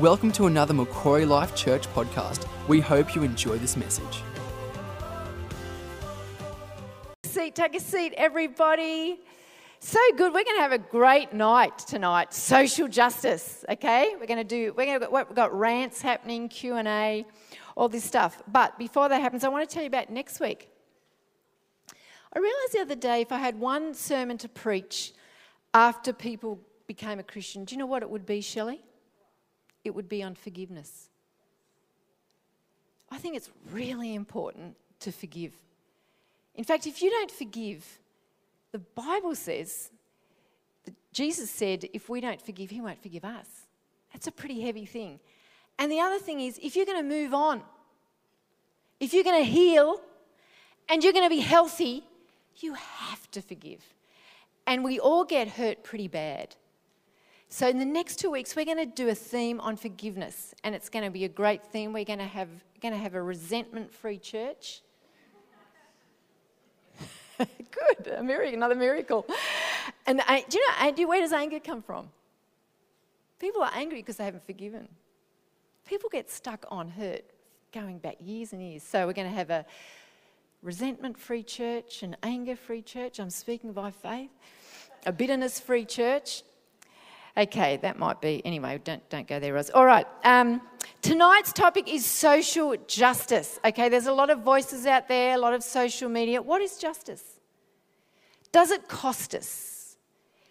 Welcome to another Macquarie Life Church podcast. We hope you enjoy this message. Seat, take a seat, everybody. So good. We're going to have a great night tonight. Social justice. Okay, we're going to do. We're going to. We've got rants happening, Q and A, all this stuff. But before that happens, I want to tell you about next week. I realised the other day if I had one sermon to preach after people became a Christian, do you know what it would be, Shelley? It would be on forgiveness. I think it's really important to forgive. In fact, if you don't forgive, the Bible says that Jesus said, if we don't forgive, He won't forgive us. That's a pretty heavy thing. And the other thing is, if you're going to move on, if you're going to heal, and you're going to be healthy, you have to forgive. And we all get hurt pretty bad. So, in the next two weeks, we're going to do a theme on forgiveness, and it's going to be a great theme. We're going to have, going to have a resentment free church. Good, a miracle, another miracle. And uh, do you know, where does anger come from? People are angry because they haven't forgiven. People get stuck on hurt going back years and years. So, we're going to have a resentment free church, an anger free church. I'm speaking by faith. A bitterness free church. Okay, that might be. Anyway, don't, don't go there, Roz. All right. Um, tonight's topic is social justice. Okay, there's a lot of voices out there, a lot of social media. What is justice? Does it cost us?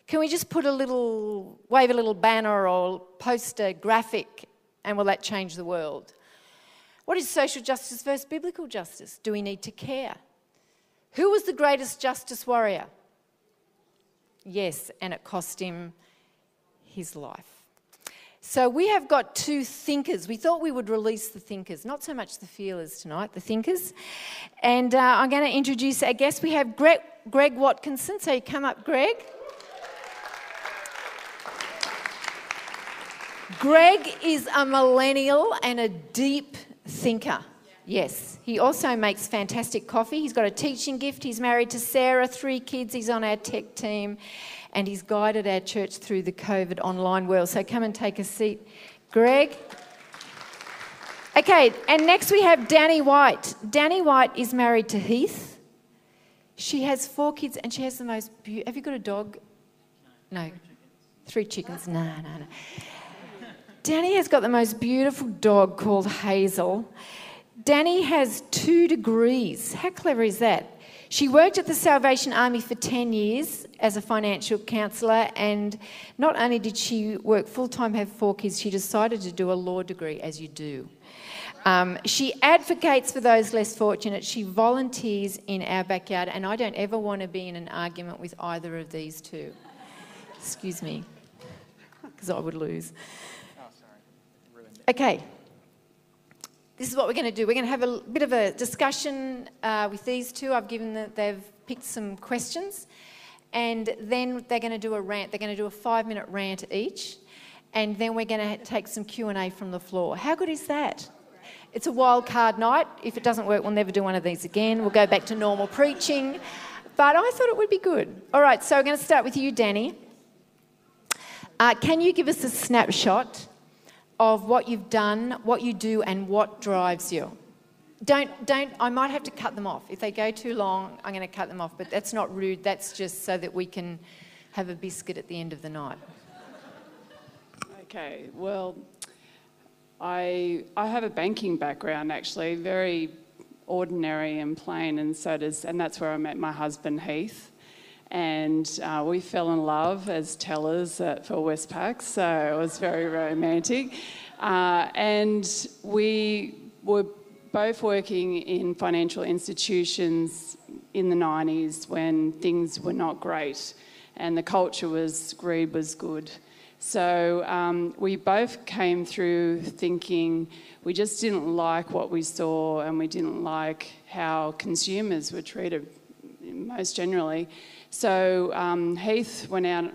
Can we just put a little, wave a little banner or post a graphic and will that change the world? What is social justice versus biblical justice? Do we need to care? Who was the greatest justice warrior? Yes, and it cost him his life. So we have got two thinkers. We thought we would release the thinkers, not so much the feelers tonight, the thinkers. And uh, I'm going to introduce our guest. We have Greg, Greg Watkinson. So you come up, Greg. Greg is a millennial and a deep thinker. Yes. He also makes fantastic coffee. He's got a teaching gift. He's married to Sarah, three kids. He's on our tech team and he's guided our church through the COVID online world. So come and take a seat, Greg. Okay, and next we have Danny White. Danny White is married to Heath. She has four kids and she has the most beautiful. Have you got a dog? No. Three chickens. No, no, no. Danny has got the most beautiful dog called Hazel. Danny has two degrees. How clever is that? She worked at the Salvation Army for 10 years as a financial counsellor, and not only did she work full time, have four kids, she decided to do a law degree, as you do. Um, she advocates for those less fortunate. She volunteers in our backyard, and I don't ever want to be in an argument with either of these two. Excuse me, because I would lose. Okay, this is what we're going to do. We're going to have a bit of a discussion uh, with these two. I've given that they've picked some questions, and then they're going to do a rant. They're going to do a five-minute rant each, and then we're going to take some Q and A from the floor. How good is that? It's a wild card night. If it doesn't work, we'll never do one of these again. We'll go back to normal preaching. But I thought it would be good. All right, so we're going to start with you, Danny. Uh, can you give us a snapshot of what you've done, what you do, and what drives you. Don't, don't, I might have to cut them off. If they go too long, I'm going to cut them off, but that's not rude. That's just so that we can have a biscuit at the end of the night. Okay, well, I, I have a banking background actually, very ordinary and plain, and so does, and that's where I met my husband Heath and uh, we fell in love as tellers at, for Westpac, so it was very romantic. Uh, and we were both working in financial institutions in the 90s when things were not great and the culture was, greed was good. So um, we both came through thinking we just didn't like what we saw and we didn't like how consumers were treated most generally. So um, Heath went out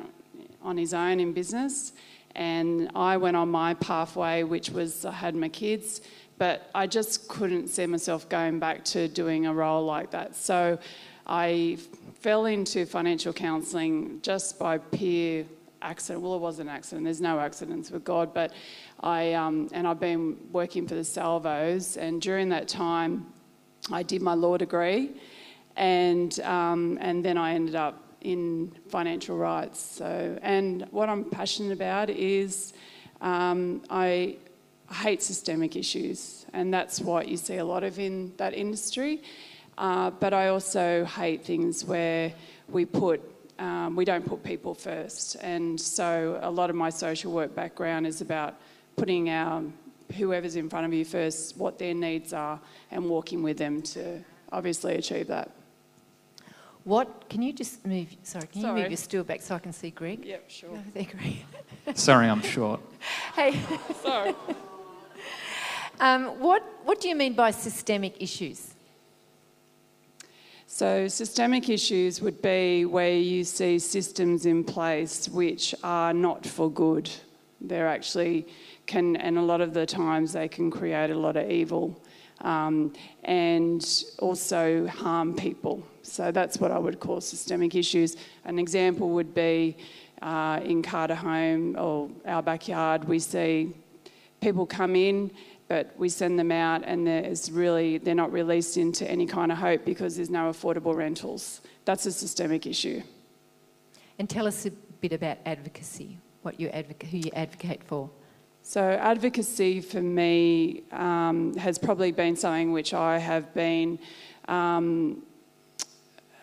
on his own in business, and I went on my pathway, which was I had my kids, but I just couldn't see myself going back to doing a role like that. So I fell into financial counselling just by peer accident. Well, it was an accident. There's no accidents with God, but I um, and I've been working for the Salvos, and during that time, I did my law degree, and um, and then I ended up in financial rights. So, and what I'm passionate about is um, I hate systemic issues, and that's what you see a lot of in that industry. Uh, but I also hate things where we put um, we don't put people first, and so a lot of my social work background is about putting our whoever's in front of you first, what their needs are, and walking with them to obviously achieve that. What can you just move? Sorry, can you Sorry. move your stool back so I can see Greg? Yep, sure. Over there, Greg. Sorry, I'm short. hey, Sorry. um, what what do you mean by systemic issues? So, systemic issues would be where you see systems in place which are not for good. They're actually can, and a lot of the times they can create a lot of evil um, and also harm people. So, that's what I would call systemic issues. An example would be uh, in Car to Home or our backyard, we see people come in but we send them out and there's really they're not released into any kind of hope because there's no affordable rentals that's a systemic issue And tell us a bit about advocacy. What you advocate, who you advocate for. so advocacy for me um, has probably been something which i have been um,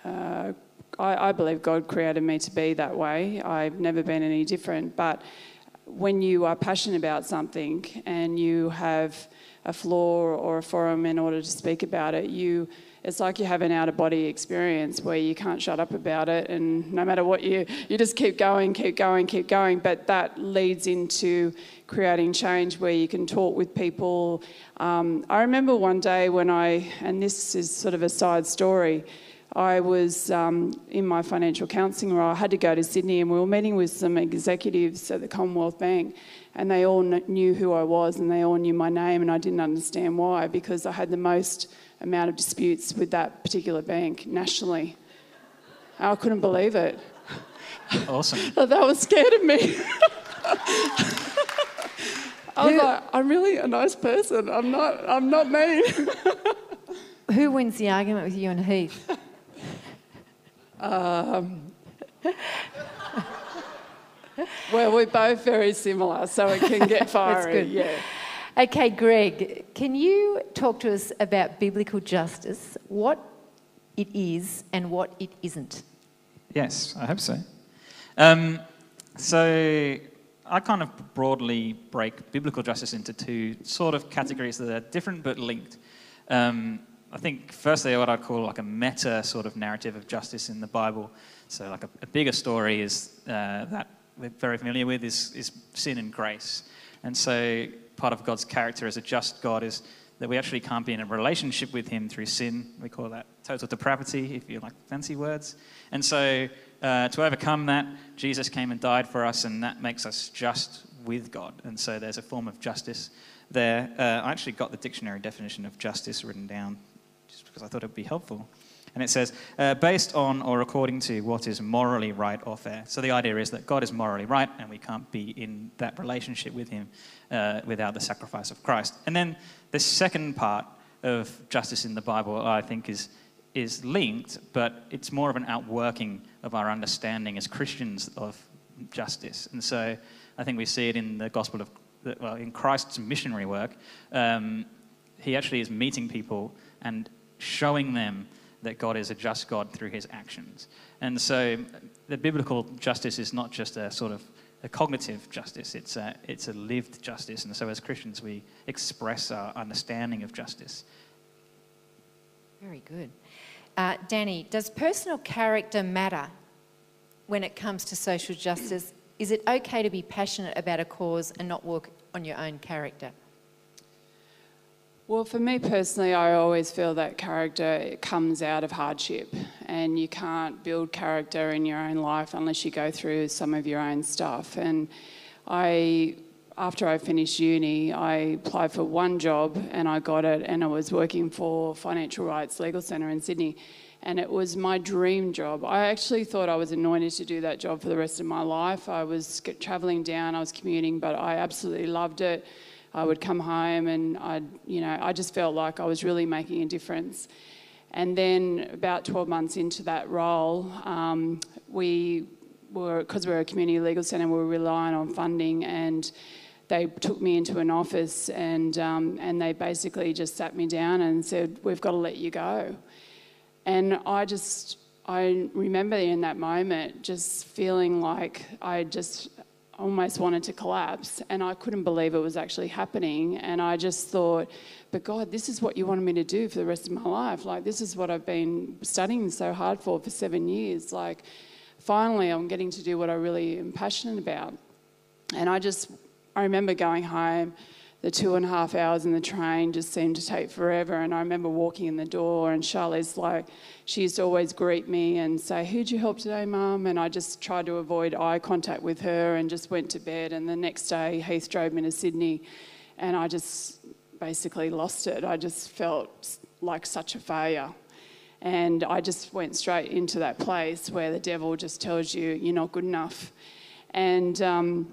uh, I, I believe god created me to be that way. I've never been any different but when you are passionate about something and you have a floor or a forum in order to speak about it, you it's like you have an out of body experience where you can't shut up about it and no matter what you you just keep going keep going keep going. But that leads into creating change where you can talk with people. Um, i remember one day when i and this is sort of a side story I was um, in my financial counselling role. I had to go to Sydney, and we were meeting with some executives at the Commonwealth Bank, and they all kn- knew who I was, and they all knew my name, and I didn't understand why because I had the most amount of disputes with that particular bank nationally. I couldn't believe it. Awesome. That was scared of me. I was Who- like, I'm really a nice person. I'm not. I'm not mean. Who wins the argument with you and Heath? well, we're both very similar, so it can get fiery. good. Yeah. Okay, Greg, can you talk to us about biblical justice, what it is and what it isn't? Yes, I hope so. Um, so I kind of broadly break biblical justice into two sort of categories that are different but linked. Um, I think firstly what I'd call like a meta sort of narrative of justice in the Bible. So like a, a bigger story is uh, that we're very familiar with is, is sin and grace. And so part of God's character as a just God is that we actually can't be in a relationship with Him through sin. We call that total depravity, if you like fancy words. And so uh, to overcome that, Jesus came and died for us, and that makes us just with God. And so there's a form of justice there. Uh, I actually got the dictionary definition of justice written down because I thought it would be helpful. And it says, uh, based on or according to what is morally right or fair. So the idea is that God is morally right, and we can't be in that relationship with Him uh, without the sacrifice of Christ. And then the second part of justice in the Bible, I think, is, is linked, but it's more of an outworking of our understanding as Christians of justice. And so I think we see it in the Gospel of, well, in Christ's missionary work. Um, he actually is meeting people and showing them that God is a just God through his actions. And so the biblical justice is not just a sort of a cognitive justice, it's a, it's a lived justice. And so as Christians, we express our understanding of justice. Very good. Uh, Danny, does personal character matter when it comes to social justice? Is it okay to be passionate about a cause and not work on your own character? Well, for me personally, I always feel that character comes out of hardship, and you can't build character in your own life unless you go through some of your own stuff. And I, after I finished uni, I applied for one job and I got it, and I was working for Financial Rights Legal Centre in Sydney. And it was my dream job. I actually thought I was anointed to do that job for the rest of my life. I was traveling down, I was commuting, but I absolutely loved it. I would come home and I, you know, I just felt like I was really making a difference. And then about 12 months into that role, um, we were, because we're a community legal centre, we were relying on funding and they took me into an office and, um, and they basically just sat me down and said, we've got to let you go. And I just, I remember in that moment just feeling like I just almost wanted to collapse and I couldn't believe it was actually happening. And I just thought, but God, this is what you wanted me to do for the rest of my life. Like, this is what I've been studying so hard for for seven years. Like, finally, I'm getting to do what I really am passionate about. And I just, I remember going home the two and a half hours in the train just seemed to take forever. And I remember walking in the door, and Charlie's like, she used to always greet me and say, Who'd you help today, Mum? And I just tried to avoid eye contact with her and just went to bed. And the next day, Heath drove me to Sydney, and I just basically lost it. I just felt like such a failure. And I just went straight into that place where the devil just tells you you're not good enough. And, um,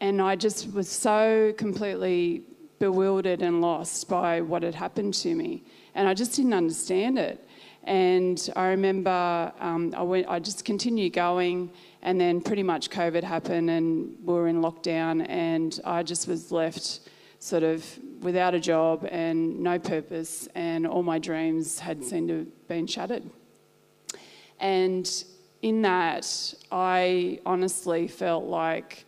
and I just was so completely bewildered and lost by what had happened to me. And I just didn't understand it. And I remember um, I, went, I just continued going, and then pretty much COVID happened, and we were in lockdown, and I just was left sort of without a job and no purpose, and all my dreams had seemed to have been shattered. And in that, I honestly felt like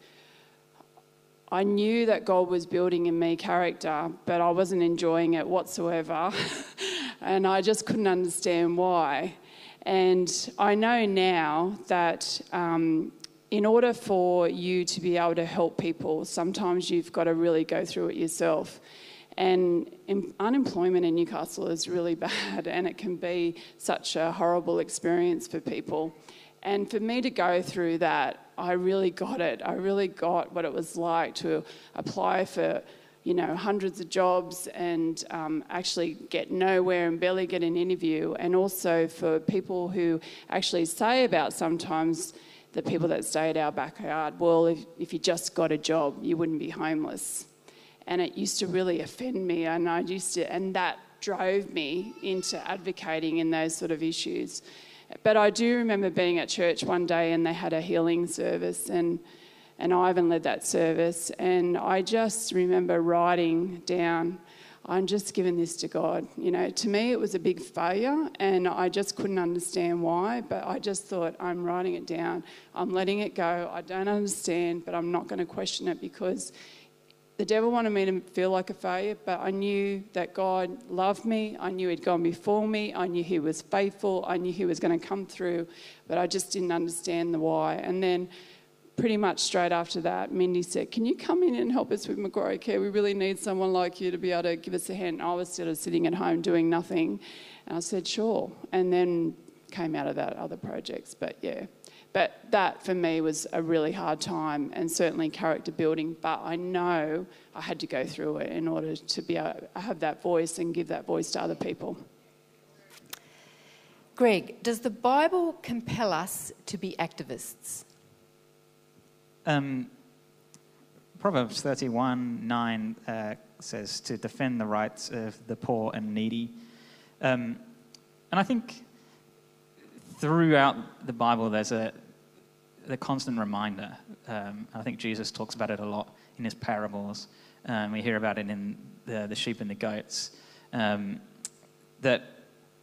I knew that God was building in me character, but I wasn't enjoying it whatsoever. and I just couldn't understand why. And I know now that um, in order for you to be able to help people, sometimes you've got to really go through it yourself. And unemployment in Newcastle is really bad, and it can be such a horrible experience for people. And for me to go through that, I really got it. I really got what it was like to apply for, you know, hundreds of jobs and um, actually get nowhere and barely get an interview. And also for people who actually say about sometimes the people that stay at our backyard, well, if, if you just got a job, you wouldn't be homeless. And it used to really offend me, and I used to, and that drove me into advocating in those sort of issues. But I do remember being at church one day and they had a healing service and and Ivan led that service and I just remember writing down I'm just giving this to God. You know, to me it was a big failure and I just couldn't understand why, but I just thought I'm writing it down. I'm letting it go. I don't understand, but I'm not going to question it because the devil wanted me to feel like a failure, but I knew that God loved me. I knew He'd gone before me. I knew He was faithful. I knew He was going to come through, but I just didn't understand the why. And then, pretty much straight after that, Mindy said, Can you come in and help us with Macquarie Care? We really need someone like you to be able to give us a hand. I was sort of sitting at home doing nothing. And I said, Sure. And then came out of that other projects. But yeah. But that for me was a really hard time and certainly character building. But I know I had to go through it in order to be able to have that voice and give that voice to other people. Greg, does the Bible compel us to be activists? Um, Proverbs 31 9 uh, says to defend the rights of the poor and needy. Um, and I think throughout the Bible, there's a, the constant reminder. Um, I think Jesus talks about it a lot in his parables. Um, we hear about it in the, the sheep and the goats. Um, that,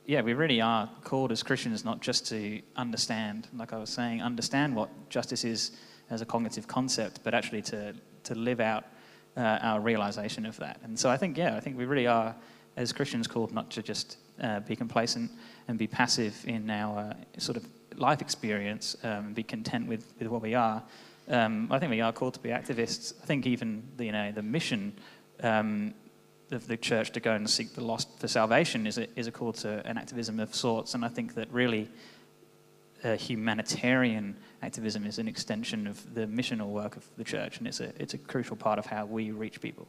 yeah, we really are called as Christians not just to understand, like I was saying, understand what justice is as a cognitive concept, but actually to, to live out uh, our realization of that. And so I think, yeah, I think we really are, as Christians, called not to just uh, be complacent and be passive in our uh, sort of life experience um, be content with, with what we are. Um, I think we are called to be activists. I think even the, you know the mission um, of the church to go and seek the lost for salvation is a, is a call to an activism of sorts. And I think that really uh, humanitarian activism is an extension of the missional work of the church, and it's a, it's a crucial part of how we reach people.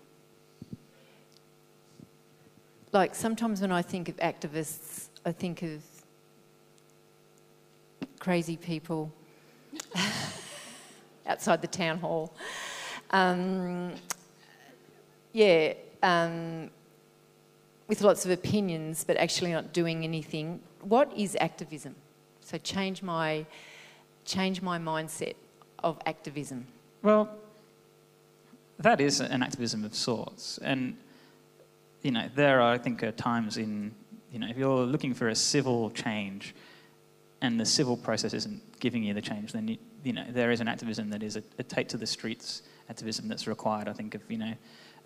Like sometimes when I think of activists, I think of crazy people outside the town hall. Um, yeah, um, with lots of opinions, but actually not doing anything. What is activism? So change my change my mindset of activism. Well, that is an activism of sorts, and you know there are, I think, times in you know if you're looking for a civil change, and the civil process isn't giving you the change, then you, you know there is an activism that is a, a take to the streets activism that's required. I think of you know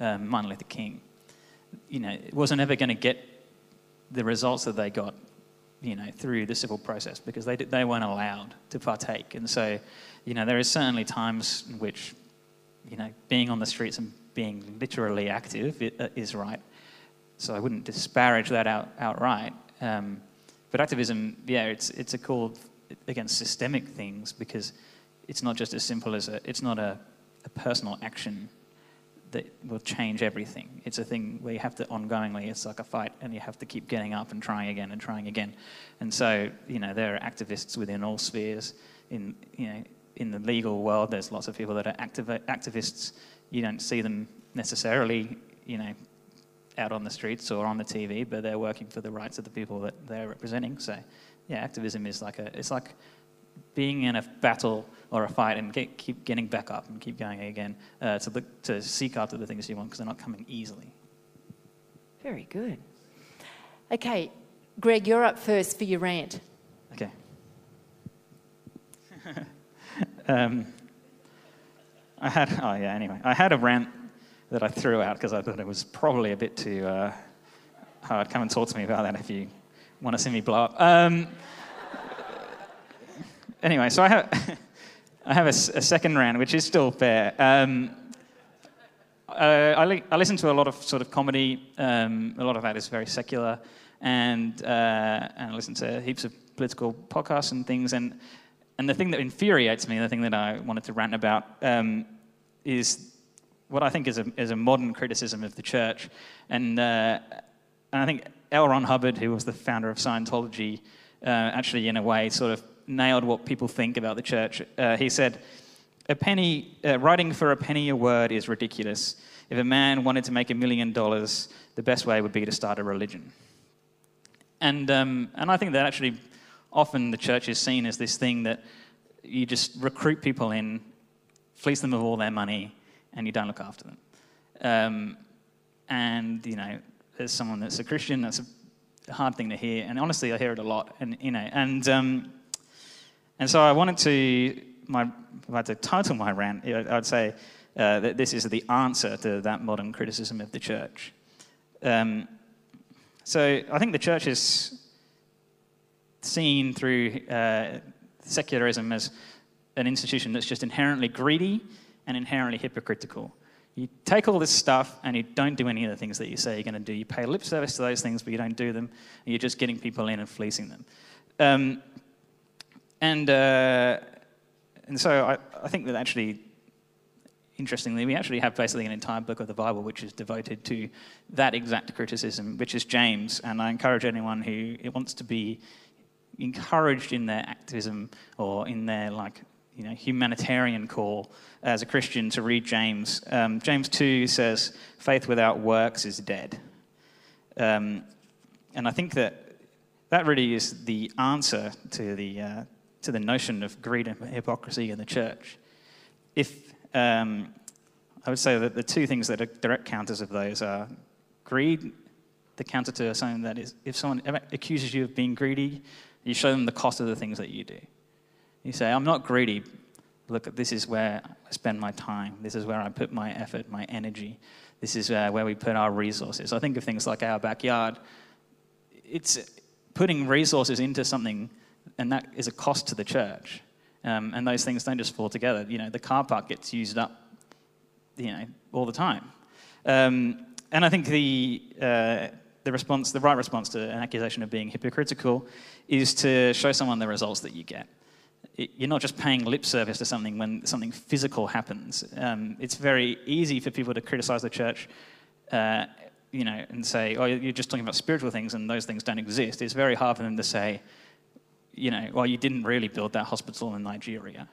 um, Martin Luther King. You know, it wasn't ever going to get the results that they got, you know, through the civil process because they they weren't allowed to partake. And so, you know, there is certainly times in which, you know, being on the streets and being literally active uh, is right. So I wouldn't disparage that out outright. Um, but activism, yeah, it's it's a call against systemic things because it's not just as simple as a it's not a, a personal action that will change everything. It's a thing where you have to ongoingly, it's like a fight, and you have to keep getting up and trying again and trying again. And so, you know, there are activists within all spheres. In, you know, in the legal world, there's lots of people that are activists. You don't see them necessarily, you know, out on the streets or on the TV, but they're working for the rights of the people that they're representing. So, yeah, activism is like a, it's like being in a battle or a fight and get, keep getting back up and keep going again uh, to, look, to seek after the things you want because they're not coming easily. Very good. Okay, Greg, you're up first for your rant. Okay. um, I had, oh yeah, anyway, I had a rant that I threw out because I thought it was probably a bit too uh, hard. Come and talk to me about that if you want to see me blow up. Um, anyway, so I have, I have a, a, second round, which is still fair. Um, uh, I, li- I, listen to a lot of sort of comedy. Um, a lot of that is very secular, and uh, and I listen to heaps of political podcasts and things. And and the thing that infuriates me, the thing that I wanted to rant about, um, is what I think is a, is a modern criticism of the church. And, uh, and I think L. Ron Hubbard, who was the founder of Scientology, uh, actually, in a way, sort of nailed what people think about the church. Uh, he said, a penny, uh, writing for a penny a word is ridiculous. If a man wanted to make a million dollars, the best way would be to start a religion. And, um, and I think that actually often the church is seen as this thing that you just recruit people in, fleece them of all their money, and you don't look after them. Um, and, you know, as someone that's a Christian, that's a hard thing to hear. And honestly, I hear it a lot. And, you know, and um, and so I wanted to, my, if I had to title my rant, I'd say uh, that this is the answer to that modern criticism of the church. Um, so I think the church is seen through uh, secularism as an institution that's just inherently greedy and inherently hypocritical. You take all this stuff and you don't do any of the things that you say you're going to do. You pay lip service to those things, but you don't do them. You're just getting people in and fleecing them. Um, and, uh, and so I, I think that actually, interestingly, we actually have basically an entire book of the Bible which is devoted to that exact criticism, which is James. And I encourage anyone who wants to be encouraged in their activism or in their like you know humanitarian call as a Christian to read James. Um, James two says, "Faith without works is dead," um, and I think that that really is the answer to the uh, to the notion of greed and hypocrisy in the church. If um, I would say that the two things that are direct counters of those are greed, the counter to something that is, if someone accuses you of being greedy, you show them the cost of the things that you do. You say, I'm not greedy. Look, this is where I spend my time. This is where I put my effort, my energy. This is uh, where we put our resources. I think of things like our backyard. It's putting resources into something and that is a cost to the church. Um, and those things don't just fall together. You know, the car park gets used up, you know, all the time. Um, and I think the uh, the response, the right response to an accusation of being hypocritical, is to show someone the results that you get. You're not just paying lip service to something when something physical happens. Um, it's very easy for people to criticize the church. Uh, you know, and say, oh, you're just talking about spiritual things and those things don't exist. It's very hard for them to say, you know, well, you didn't really build that hospital in Nigeria.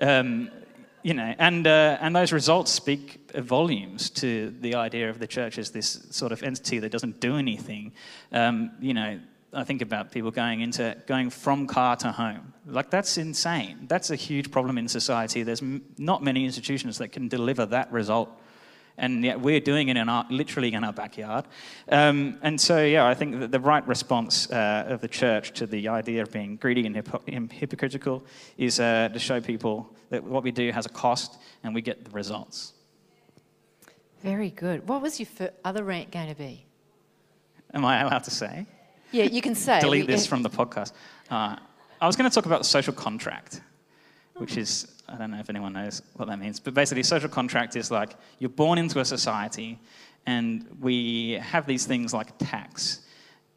Um, you know, and, uh, and those results speak volumes to the idea of the church as this sort of entity that doesn't do anything. Um, you know, I think about people going into going from car to home. Like that's insane. That's a huge problem in society. There's m- not many institutions that can deliver that result and yet we're doing it in our, literally in our backyard. Um, and so, yeah, I think that the right response uh, of the church to the idea of being greedy and hypo- hypocritical is uh, to show people that what we do has a cost and we get the results. Very good. What was your other rant going to be? Am I allowed to say? Yeah, you can say. Delete this from the podcast. Uh, I was going to talk about the social contract, which is I don't know if anyone knows what that means, but basically, social contract is like you're born into a society, and we have these things like tax,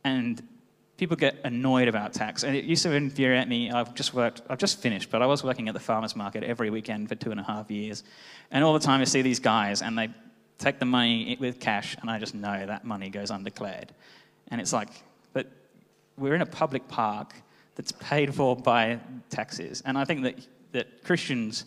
and people get annoyed about tax. And it used to infuriate me. I've just worked, I've just finished, but I was working at the farmers market every weekend for two and a half years, and all the time I see these guys, and they take the money with cash, and I just know that money goes undeclared, and it's like, we're in a public park that's paid for by taxes, and I think that that Christians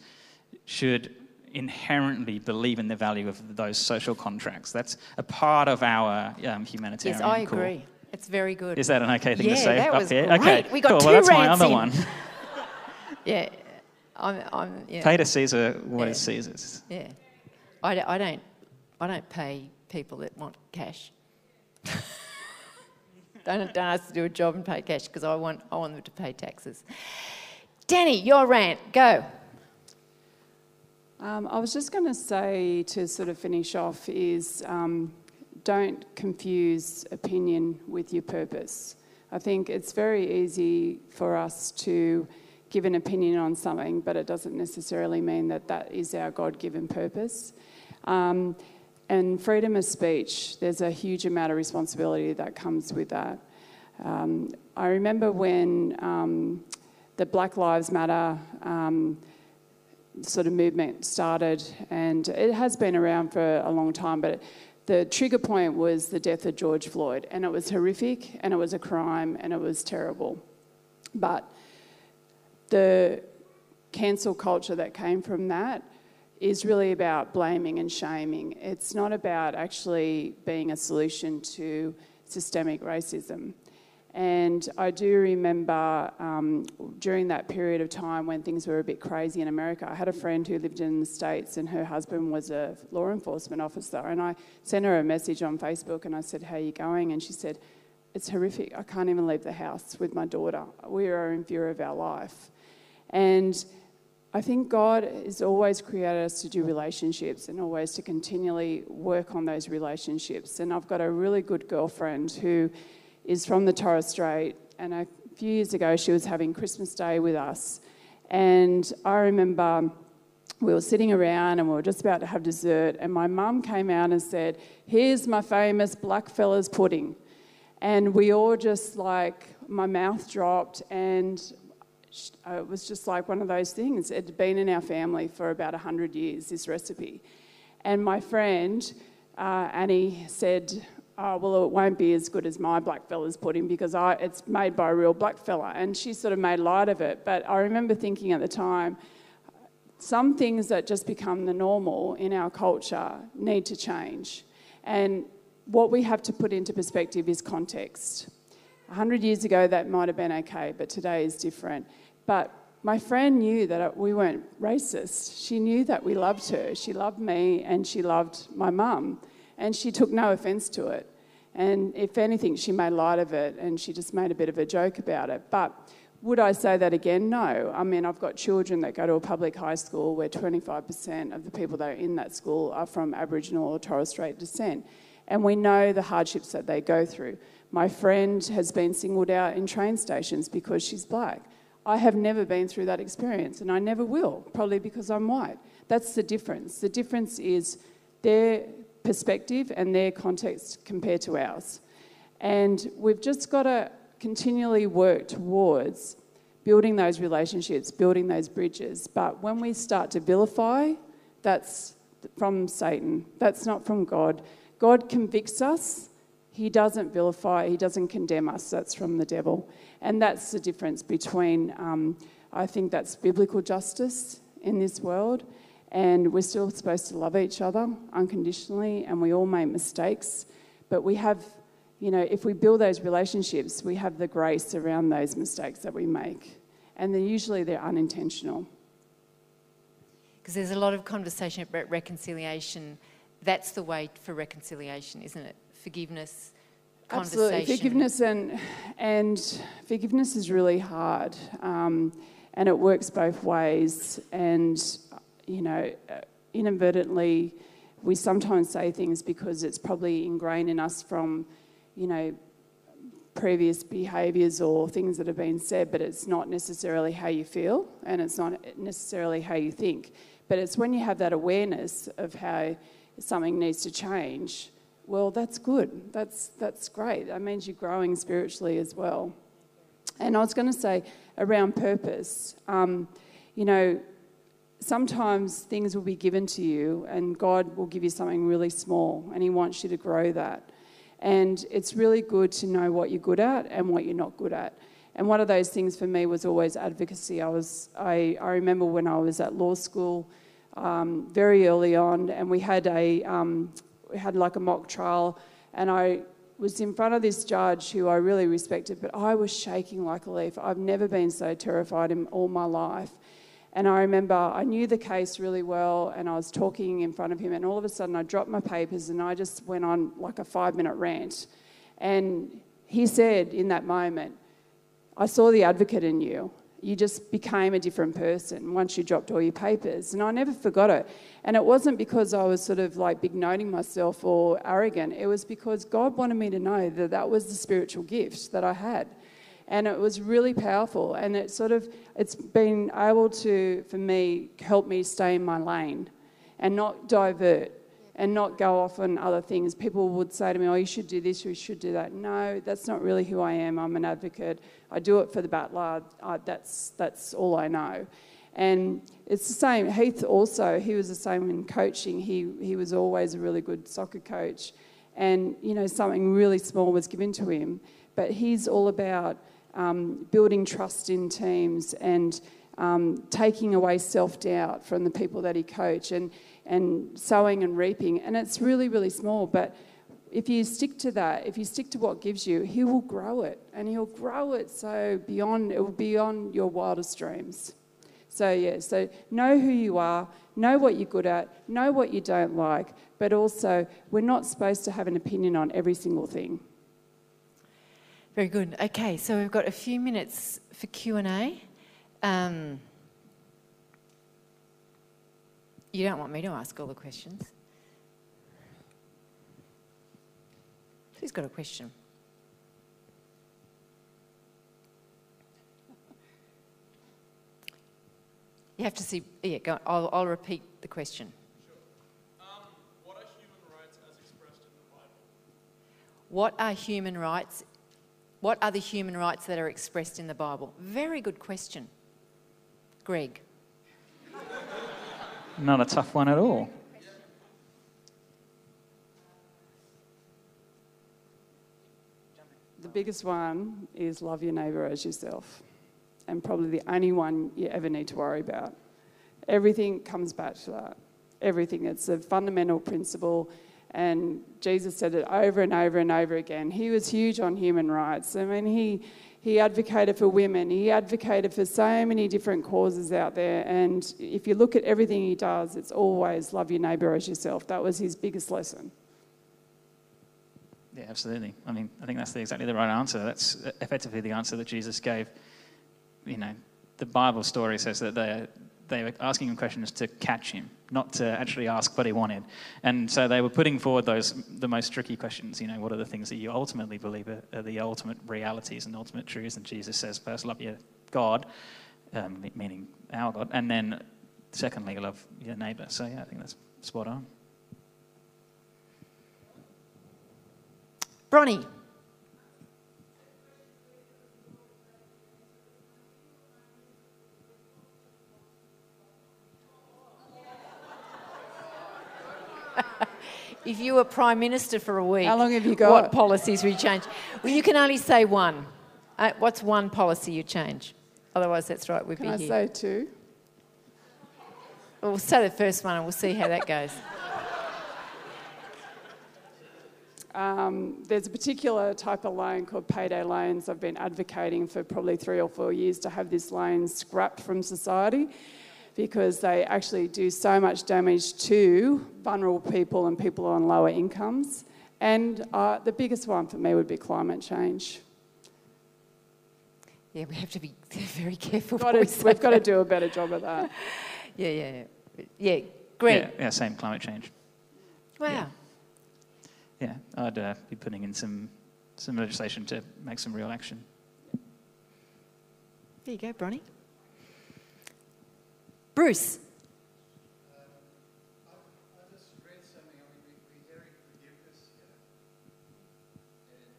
should inherently believe in the value of those social contracts. That's a part of our um, humanitarian. Yes, I agree. It's very good. Is that an okay thing yeah, to say that up was here? Great. Okay, we got cool. two well, that's my other in. one. yeah, I'm. I'm yeah. Pay to Caesar what Yeah. is Caesar's. Yeah, I, I don't. I don't pay people that want cash. Don't, ask to do a job and pay cash because I want. I want them to pay taxes. Danny, your rant. Go. Um, I was just going to say to sort of finish off is um, don't confuse opinion with your purpose. I think it's very easy for us to give an opinion on something, but it doesn't necessarily mean that that is our God given purpose. Um, and freedom of speech, there's a huge amount of responsibility that comes with that. Um, I remember when um, the Black Lives Matter um, sort of movement started, and it has been around for a long time, but the trigger point was the death of George Floyd, and it was horrific, and it was a crime, and it was terrible. But the cancel culture that came from that is really about blaming and shaming. It's not about actually being a solution to systemic racism. And I do remember um, during that period of time when things were a bit crazy in America, I had a friend who lived in the States and her husband was a law enforcement officer. And I sent her a message on Facebook and I said, How are you going? And she said, It's horrific. I can't even leave the house with my daughter. We are in fear of our life. And I think God has always created us to do relationships and always to continually work on those relationships. And I've got a really good girlfriend who is from the Torres Strait, and a few years ago she was having Christmas Day with us. And I remember we were sitting around and we were just about to have dessert, and my mum came out and said, Here's my famous blackfellas pudding. And we all just like, my mouth dropped, and it was just like one of those things. It had been in our family for about 100 years, this recipe. And my friend, uh, Annie, said, oh, well, it won't be as good as my blackfellas pudding because I, it's made by a real blackfella. And she sort of made light of it. But I remember thinking at the time, some things that just become the normal in our culture need to change. And what we have to put into perspective is context. 100 years ago, that might have been okay, but today is different. But my friend knew that we weren't racist. She knew that we loved her. She loved me and she loved my mum. And she took no offence to it. And if anything, she made light of it and she just made a bit of a joke about it. But would I say that again? No. I mean, I've got children that go to a public high school where 25% of the people that are in that school are from Aboriginal or Torres Strait descent. And we know the hardships that they go through. My friend has been singled out in train stations because she's black. I have never been through that experience and I never will, probably because I'm white. That's the difference. The difference is their perspective and their context compared to ours. And we've just got to continually work towards building those relationships, building those bridges. But when we start to vilify, that's from Satan, that's not from God. God convicts us, He doesn't vilify, He doesn't condemn us, that's from the devil. And that's the difference between, um, I think that's biblical justice in this world. And we're still supposed to love each other unconditionally, and we all make mistakes. But we have, you know, if we build those relationships, we have the grace around those mistakes that we make. And then usually they're unintentional. Because there's a lot of conversation about reconciliation. That's the way for reconciliation, isn't it? Forgiveness, conversation. Absolutely. Forgiveness and, and forgiveness is really hard. Um, and it works both ways. And, you know, inadvertently, we sometimes say things because it's probably ingrained in us from, you know, previous behaviours or things that have been said, but it's not necessarily how you feel and it's not necessarily how you think. But it's when you have that awareness of how something needs to change, well, that's good. That's, that's great. That means you're growing spiritually as well. And I was going to say around purpose, um, you know, sometimes things will be given to you and God will give you something really small and He wants you to grow that. And it's really good to know what you're good at and what you're not good at. And one of those things for me was always advocacy. I, was, I, I remember when I was at law school um, very early on, and we had, a, um, had like a mock trial, and I was in front of this judge who I really respected, but I was shaking like a leaf. I've never been so terrified in all my life. And I remember I knew the case really well, and I was talking in front of him, and all of a sudden I dropped my papers and I just went on like a five minute rant. And he said in that moment, I saw the advocate in you. You just became a different person once you dropped all your papers. And I never forgot it. And it wasn't because I was sort of like big noting myself or arrogant. It was because God wanted me to know that that was the spiritual gift that I had and it was really powerful and it sort of it's been able to for me help me stay in my lane and not divert and not go off on other things. People would say to me oh you should do this you should do that. No that's not really who i am. I'm an advocate. I do it for the battler I, that's that's all i know. And it's the same. Heath also he was the same in coaching. He he was always a really good soccer coach. And you know something really small was given to him. But he's all about um, building trust in teams and um, taking away self doubt from the people that he coach and, and sowing and reaping. And it's really, really small. But if you stick to that, if you stick to what gives you, he will grow it. And he'll grow it so beyond, it will be beyond your wildest dreams. So, yeah, so know who you are, know what you're good at, know what you don't like, but also we're not supposed to have an opinion on every single thing. Very good. Okay, so we've got a few minutes for Q and A. Um, you don't want me to ask all the questions. Who's got a question? You have to see. Yeah, go. I'll, I'll repeat the question. Um, what are human rights as expressed in the What are human rights what are the human rights that are expressed in the Bible? Very good question. Greg. Not a tough one at all. The biggest one is love your neighbour as yourself, and probably the only one you ever need to worry about. Everything comes back to that. Everything. It's a fundamental principle and Jesus said it over and over and over again. He was huge on human rights. I mean, he, he advocated for women, he advocated for so many different causes out there. And if you look at everything he does, it's always love your neighbour as yourself. That was his biggest lesson. Yeah, absolutely. I mean, I think that's the, exactly the right answer. That's effectively the answer that Jesus gave. You know, the Bible story says that they they were asking him questions to catch him, not to actually ask what he wanted. And so they were putting forward those the most tricky questions. You know, what are the things that you ultimately believe are, are the ultimate realities and ultimate truths? And Jesus says, first, love your God, um, meaning our God, and then secondly, love your neighbour. So yeah, I think that's spot on. Bronnie. If you were Prime Minister for a week, How long have you got? What policies would you change? Well, you can only say one. Uh, what's one policy you change? Otherwise, that's right, we'd Can be I here. say two? Well, we'll say the first one and we'll see how that goes. Um, there's a particular type of loan called payday loans. I've been advocating for probably three or four years to have this loan scrapped from society because they actually do so much damage to vulnerable people and people on lower incomes. And uh, the biggest one for me would be climate change. Yeah, we have to be very careful. Got before we to, say we've got to do a better job of that. Yeah, yeah, yeah. Yeah, Greg. Yeah, yeah, same climate change. Wow. Yeah, yeah I'd uh, be putting in some some legislation to make some real action. There you go, Bronny. Bruce. I just read something, I mean, we, we're hearing forgiveness here. And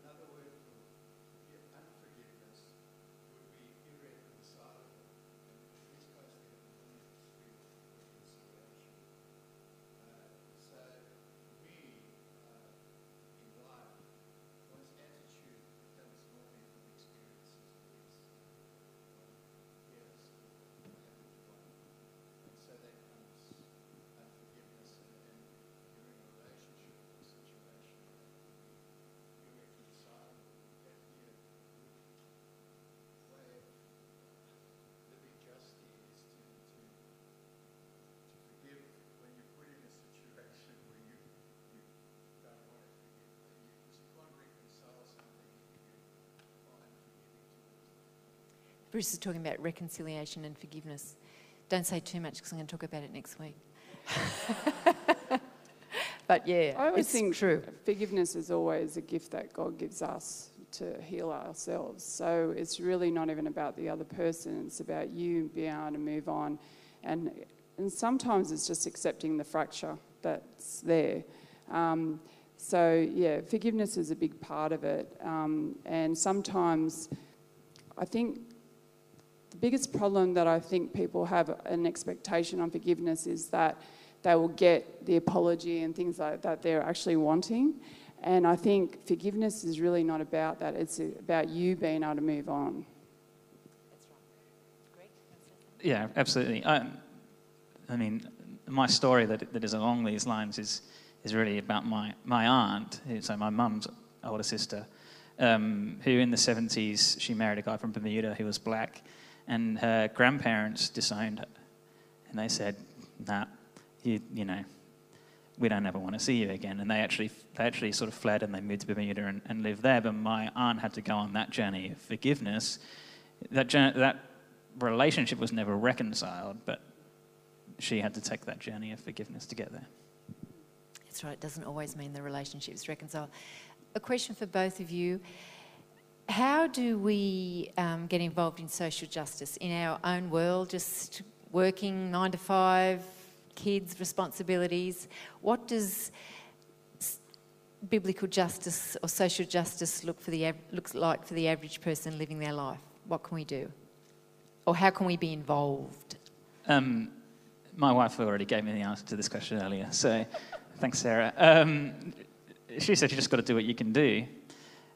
another word for forgi- unforgiveness would be irreconcilable. And this goes to the reconciliation. Uh, so we, uh, in life, one's attitude comes normally from experiences of this. Yes, and so that comes unforgiveness and, and you're in a relationship or situation that you're irreconcilable. That be a good way of living justly is to, to, to forgive when you're put in a situation where you, you don't want to forgive. Because you can't reconcile something if you are unforgiving towards them. Bruce is talking about reconciliation and forgiveness. Don't say too much because I'm going to talk about it next week. but yeah, I always think true. forgiveness is always a gift that God gives us to heal ourselves. So it's really not even about the other person, it's about you being able to move on. And, and sometimes it's just accepting the fracture that's there. Um, so, yeah, forgiveness is a big part of it. Um, and sometimes I think biggest problem that I think people have an expectation on forgiveness is that they will get the apology and things like that they're actually wanting. And I think forgiveness is really not about that. It's about you being able to move on. Yeah, absolutely. I, I mean, my story that, that is along these lines is, is really about my, my aunt, so my mum's older sister, um, who in the 70s, she married a guy from Bermuda who was black, and her grandparents disowned her. And they said, nah, you, you know, we don't ever want to see you again. And they actually, they actually sort of fled and they moved to Bermuda and, and lived there. But my aunt had to go on that journey of forgiveness. That, journey, that relationship was never reconciled, but she had to take that journey of forgiveness to get there. That's right, it doesn't always mean the relationship's reconciled. A question for both of you. How do we um, get involved in social justice in our own world, just working nine to five, kids, responsibilities? What does biblical justice or social justice look, for the, looks like for the average person living their life? What can we do? Or how can we be involved? Um, my wife already gave me the answer to this question earlier, so thanks, Sarah. Um, she said you just got to do what you can do.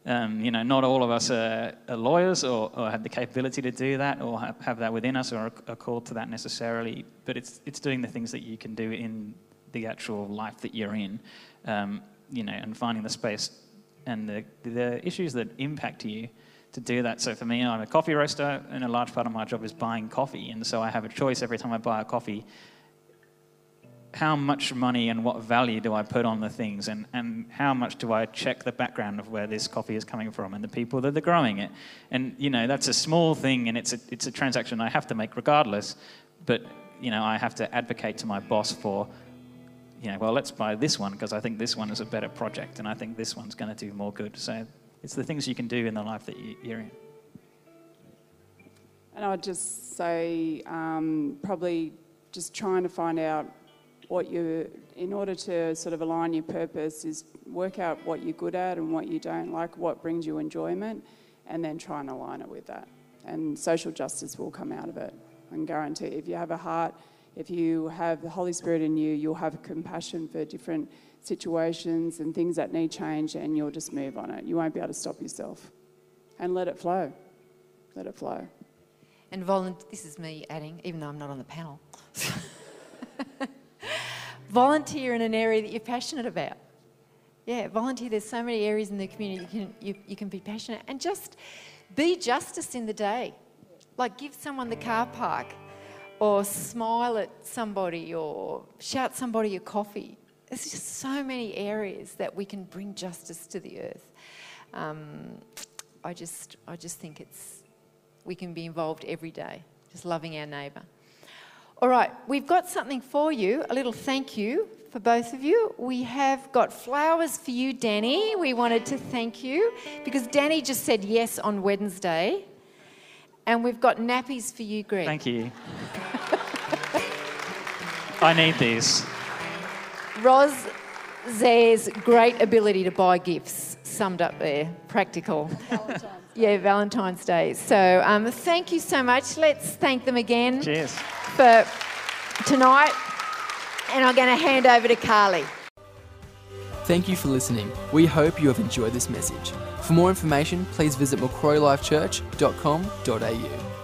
Um, you know, not all of us are, are lawyers or, or have the capability to do that or have, have that within us or are, are called to that necessarily, but it's, it's doing the things that you can do in the actual life that you're in, um, you know, and finding the space and the, the issues that impact you to do that. So for me, I'm a coffee roaster, and a large part of my job is buying coffee. And so I have a choice every time I buy a coffee how much money and what value do I put on the things, and, and how much do I check the background of where this coffee is coming from and the people that are growing it. And, you know, that's a small thing, and it's a, it's a transaction I have to make regardless. But, you know, I have to advocate to my boss for, you know, well, let's buy this one because I think this one is a better project, and I think this one's going to do more good. So it's the things you can do in the life that you, you're in. And I'd just say, um, probably just trying to find out what you, in order to sort of align your purpose, is work out what you're good at and what you don't like, what brings you enjoyment, and then try and align it with that. And social justice will come out of it. I can guarantee if you have a heart, If you have the Holy Spirit in you, you'll have compassion for different situations and things that need change, and you'll just move on it. You won't be able to stop yourself. And let it flow. Let it flow. And volunteer, this is me adding, even though I'm not on the panel. volunteer in an area that you're passionate about. Yeah, volunteer. There's so many areas in the community you can, you, you can be passionate. And just be justice in the day. Like give someone the car park, or smile at somebody, or shout somebody a coffee. There's just so many areas that we can bring justice to the earth. Um, I just, I just think it's, we can be involved every day, just loving our neighbour. All right, we've got something for you, a little thank you for both of you. We have got flowers for you, Danny. We wanted to thank you because Danny just said yes on Wednesday. And we've got nappies for you, Greg. Thank you. I need these. Roz Zare's great ability to buy gifts summed up there, practical. yeah, Valentine's Day. So um, thank you so much. Let's thank them again Cheers. For tonight. And I'm going to hand over to Carly. Thank you for listening. We hope you have enjoyed this message. For more information, please visit macquarielifechurch.com.au.